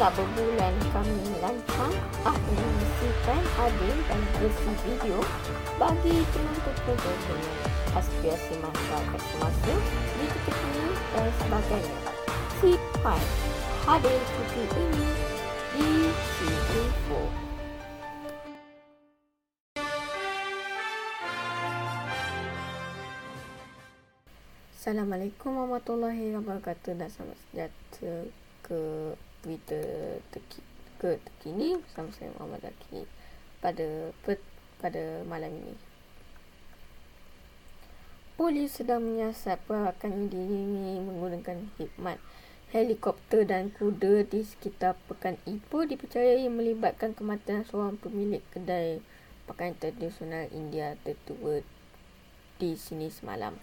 Setelah berbulan kami merancang ahli misikan hadir dan versi video bagi penonton-penonton dengan aspirasi masyarakat semasa di titik ini dan sebagainya. Si Pai hadir cuti ini di 4. Assalamualaikum warahmatullahi wabarakatuh dan selamat sejahtera ke berita terki, ke terkini bersama saya Muhammad Zaki pada pada malam ini. Polis sedang menyiasat perakan ini menggunakan hikmat helikopter dan kuda di sekitar Pekan Ipoh dipercayai melibatkan kematian seorang pemilik kedai pakaian tradisional India tertua di sini semalam.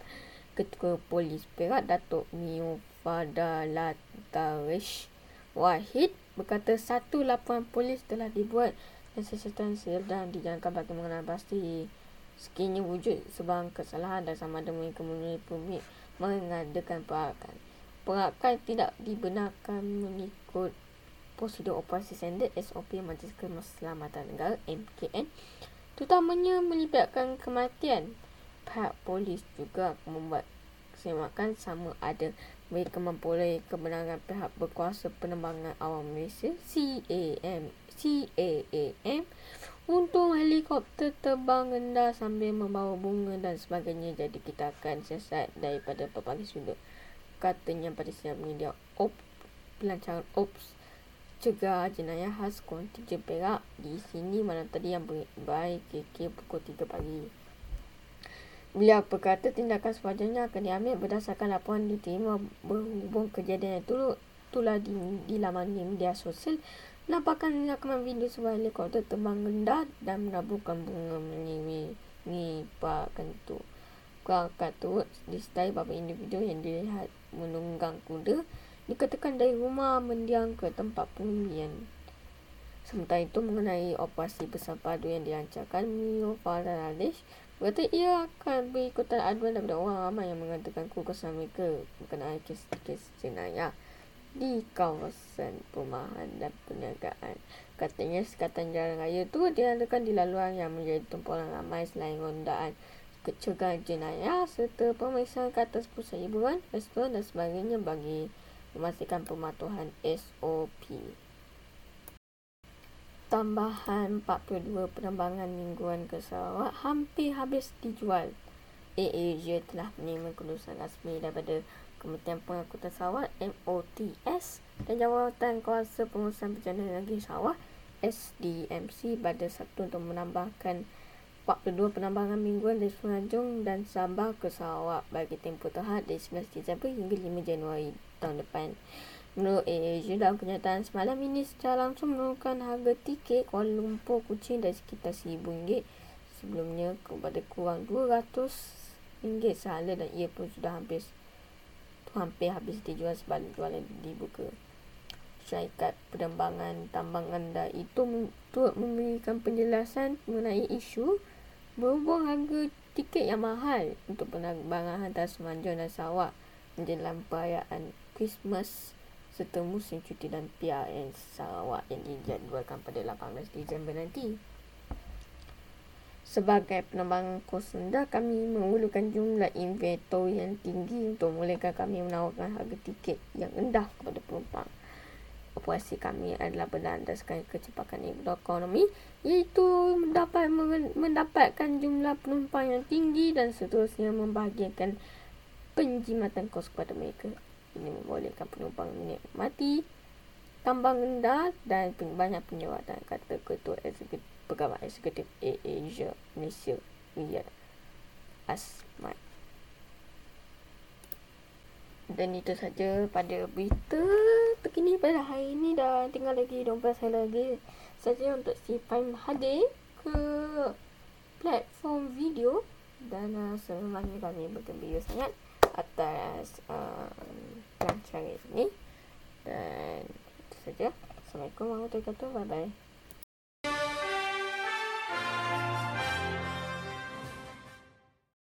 Ketua Polis Perak Datuk Mio Fadalatarish Wahid berkata satu laporan polis telah dibuat dan sesetan sedang dijalankan bagi mengenal pasti sekiranya wujud sebarang kesalahan dan sama ada mereka memenuhi permit mengadakan perakan. Perakan tidak dibenarkan mengikut prosedur operasi standard SOP Majlis Keselamatan Negara MKN terutamanya melibatkan kematian pihak polis juga membuat semakan sama ada mereka memperoleh kebenaran pihak berkuasa penerbangan awam Malaysia CAM CAAM untuk helikopter terbang rendah sambil membawa bunga dan sebagainya jadi kita akan siasat daripada pelbagai sudut katanya pada siap media op pelancaran ops cegah jenayah khas kontingen perak di sini mana tadi yang baik KK pukul 3 pagi Beliau berkata tindakan sewajarnya akan diambil berdasarkan laporan diterima berhubung kejadian itu itulah di, di laman media sosial nampakkan rakaman video sebuah helikopter terbang rendah dan menaburkan bunga menyiwi Pak Kentu. Kuangkat tu disertai beberapa individu yang dilihat menunggang kuda dikatakan dari rumah mendiang ke tempat pengundian. Sementara itu mengenai operasi besar padu yang dilancarkan Mio Faradish Berkata ia akan berikutan aduan daripada orang ramai yang mengatakan kesan mereka berkenaan kes-kes jenayah di kawasan perumahan dan perniagaan. Katanya sekatan jalan raya itu diadakan di laluan yang menjadi tumpuan ramai selain rondaan kecegahan jenayah serta pemeriksaan ke atas pusat hiburan, restoran dan sebagainya bagi memastikan pematuhan SOP tambahan 42 penerbangan mingguan ke Sarawak hampir habis dijual. Air Asia telah menerima kelulusan rasmi daripada Kementerian Pengangkutan Sarawak MOTS dan Jawatan Kuasa Pengurusan Perjalanan Negeri Sarawak SDMC pada Sabtu untuk menambahkan 42 penerbangan mingguan dari Semenanjung dan Sabah ke Sarawak bagi tempoh terhad dari 19 Disember hingga 5 Januari tahun depan. AirAsia dalam kenyataan semalam ini secara langsung menurunkan harga tiket Kuala Lumpur Kuching dari sekitar RM1,000. Sebelumnya kepada kurang RM200 sehala dan ia pun sudah hampir hampir habis dijual sebalik jualan dibuka. Syarikat penerbangan tambang anda itu turut memberikan penjelasan mengenai isu berhubung harga tiket yang mahal untuk penerbangan antara Semenanjung dan Sarawak menjelang perayaan Christmas serta musim cuti dan PRN Sarawak yang dijadualkan pada 18 Disember nanti. Sebagai penerbangan kos rendah, kami memerlukan jumlah inventory yang tinggi untuk memulakan kami menawarkan harga tiket yang rendah kepada penumpang. Operasi kami adalah berlandaskan kecepatan ekonomi iaitu dapat mendapatkan jumlah penumpang yang tinggi dan seterusnya membahagiakan penjimatan kos kepada mereka. Ini membolehkan penumpang menikmati tambang rendah dan banyak penyewatan kata Ketua Eksekutif Pegawai Eksekutif Asia Malaysia Riyad Asmat. Dan itu saja pada berita terkini pada hari ini dah tinggal lagi 12 hari lagi saja untuk si Prime hadir ke platform video dan uh, sebenarnya kami bergembira sangat atas uh, pelancaran ini dan itu saja. Assalamualaikum warahmatullahi wabarakatuh. Bye bye